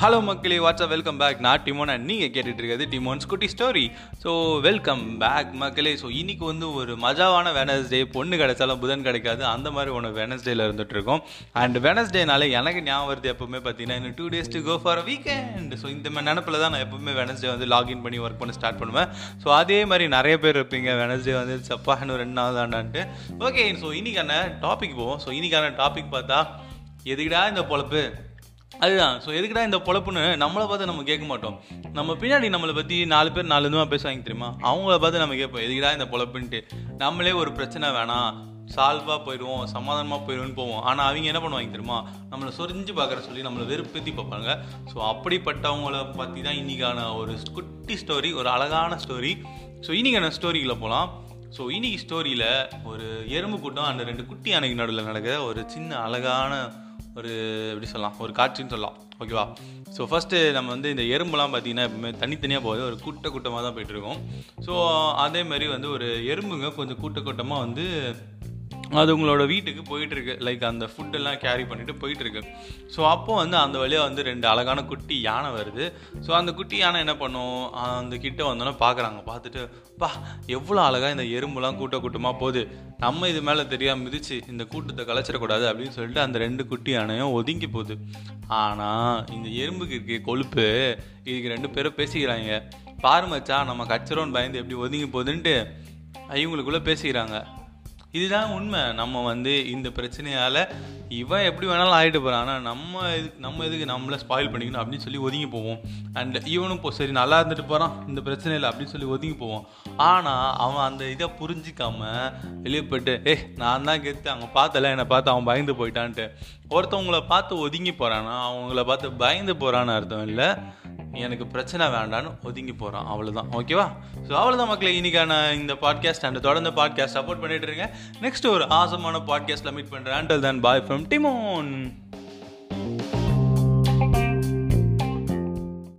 Hello மக்களே what's up welcome back நான் டிமோன். And நீங்கள் கேட்டுட்டு இருக்கிறது டிமோன்ஸ் குட்டி ஸ்டோரி ஸோ வெல்கம் பேக் மக்களே. ஸோ இன்றைக்கி வந்து ஒரு மஜாவான வெனஸ்டே பொண்ணு கிடைச்சாலும் புதன் கிடைக்காது. அந்த மாதிரி ஒன்று வெனஸ்டேல இருந்துட்டு இருக்கோம். அண்ட் வெனஸ்டேனால எனக்கு ஞாபகம் வருது எப்பவுமே பார்த்தீங்கன்னா இன்னும் two days to go for weekend so இந்த மாதிரி நினப்பில் தான் நான் எப்பவுமே வெனஸ்டே வந்து லாகின் பண்ணி ஒர்க் பண்ண ஸ்டார்ட் பண்ணுவேன். ஸோ அதே மாதிரி நிறைய பேர் இருப்பீங்க. வெனஸ்டே வந்து சப்பா ரெண்டு நாள் தாண்டான்ட்டு ஓகே ஸோ இன்றைக்கான டாபிக் போவோம். ஸோ இன்றைக்கான டாபிக் பார்த்தா எதுக்குடா இந்த பொழப்பு? அதுதான். ஸோ எதுக்குடா இந்த பொழப்புன்னு நம்மளை பார்த்து நம்ம கேட்க மாட்டோம். நம்ம பின்னாடி நம்மளை பற்றி நாலு பேர் நாலு இதுவாக பேசுவாங்க தெரியுமா? அவங்கள பார்த்து நம்ம கேட்போம். எதுக்குடா இந்த பொழப்புன்ட்டு. நம்மளே ஒரு பிரச்சனை வேணாம். சால்வாக போயிடுவோம். சமாதானமாக போயிடுவோம்னு போவோம். ஆனால் அவங்க என்ன பண்ணுவாங்க தெரியுமா? நம்மளை சொரிஞ்சு பார்க்குற சொல்லி நம்மளை வெறுப்பேற்றி பார்ப்பாங்க. ஸோ அப்படிப்பட்டவங்கள பற்றி தான் இன்றைக்கான ஒரு குட்டி ஸ்டோரி ஒரு அழகான ஸ்டோரி ஸோ இன்றைக்கான ஸ்டோரிக்குள்ளே போகலாம் ஸோ இன்னைக்கு ஸ்டோரியில் ஒரு எறும்பு கூட்டம் அந்த ரெண்டு குட்டி யானைக்கு நடுவில் நடக்கிற ஒரு சின்ன அழகான ஒரு எப்படி சொல்லலாம் ஒரு காட்சின்னு சொல்லலாம். ஓகேவா ஸோ ஃபஸ்ட்டு நம்ம வந்து இந்த எறும்புலாம் பார்த்தீங்கன்னா எப்பவுமே தனித்தனியாக போகுது. ஒரு கூட்ட கூட்டமாக தான் போயிட்டுருக்கோம். ஸோ அதே மாதிரி வந்து ஒரு எறும்புங்க கொஞ்சம் கூட்ட கூட்டமாக வந்து அது உங்களோட வீட்டுக்கு போயிட்டுருக்கு. லைக் அந்த ஃபுட்டெல்லாம் கேரி பண்ணிட்டு போயிட்டுருக்கு. ஸோ அப்போது வந்து அந்த வழியாக வந்து ரெண்டு அழகான குட்டி யானை வருது. ஸோ அந்த குட்டி யானை என்ன பண்ணும்? அந்த கிட்ட வந்தோன்னே பார்க்குறாங்க பார்த்துட்டு பா எவ்வளோ அழகாக இந்த எறும்புலாம் கூட்ட கூட்டமாக போகுது. நம்ம இது மேலே தெரியாமல் மிதிச்சு இந்த கூட்டத்தை கலைச்சிடக்கூடாது அப்படின்னு சொல்லிட்டு அந்த ரெண்டு குட்டி யானையும் ஒதுங்கி போகுது. ஆனால் இந்த எறும்புக்கு இருக்க கொழுப்பு. இதுக்கு ரெண்டு பேரும் பேசிக்கிறாங்க. பாருமச்சா நம்ம கச்சிரோன்னு பயந்து எப்படி ஒதுங்கி போகுதுன்ட்டு இவங்களுக்குள்ளே பேசிக்கிறாங்க. இதுதான் உண்மை. நம்ம வந்து இந்த பிரச்சனையால் இவன் எப்படி வேணாலும் ஆகிட்டு போகிறான் ஆனால் நம்ம இது நம்ம இதுக்கு நம்மளை ஸ்பாயில் பண்ணிக்கணும் அப்படின்னு சொல்லி ஒதுங்கி போவோம். அண்ட் இவனும் இப்போ சரி நல்லா இருந்துட்டு போகிறான் இந்த பிரச்சனை இல்லை அப்படின்னு சொல்லி ஒதுங்கி போவோம். ஆனால் அவன் அந்த இதை புரிஞ்சிக்காம வெளியே போயிட்டு ஏ நான் தான் கெத்து அவங்க பார்த்தல என்னை பார்த்து அவன் பயந்து போயிட்டான்ட்டு. ஒருத்தவங்கள பார்த்து ஒதுங்கி போகிறான்னா அவங்கள பார்த்து பயந்து போகிறான்னு அர்த்தம் இல்லை. எனக்கு பிரச்சனை வேண்டான்னு ஒதுங்கி போகிறான் அவ்வளோதான் ஓகேவா ஸோ அவ்வளோதான் மக்களே. இன்னைக்கான இந்த பாட்காஸ்ட் அண்ட் தொடர்ந்து பாட்காஸ்ட் சப்போர்ட் பண்ணிட்டு இருங்க. நெக்ஸ்ட் ஒரு ஆசமான பாட்காஸ்ட்டில் மீட் பண்ணுறேன் அண்டல் தன் பாய் ஃப்ரம் டிமோன்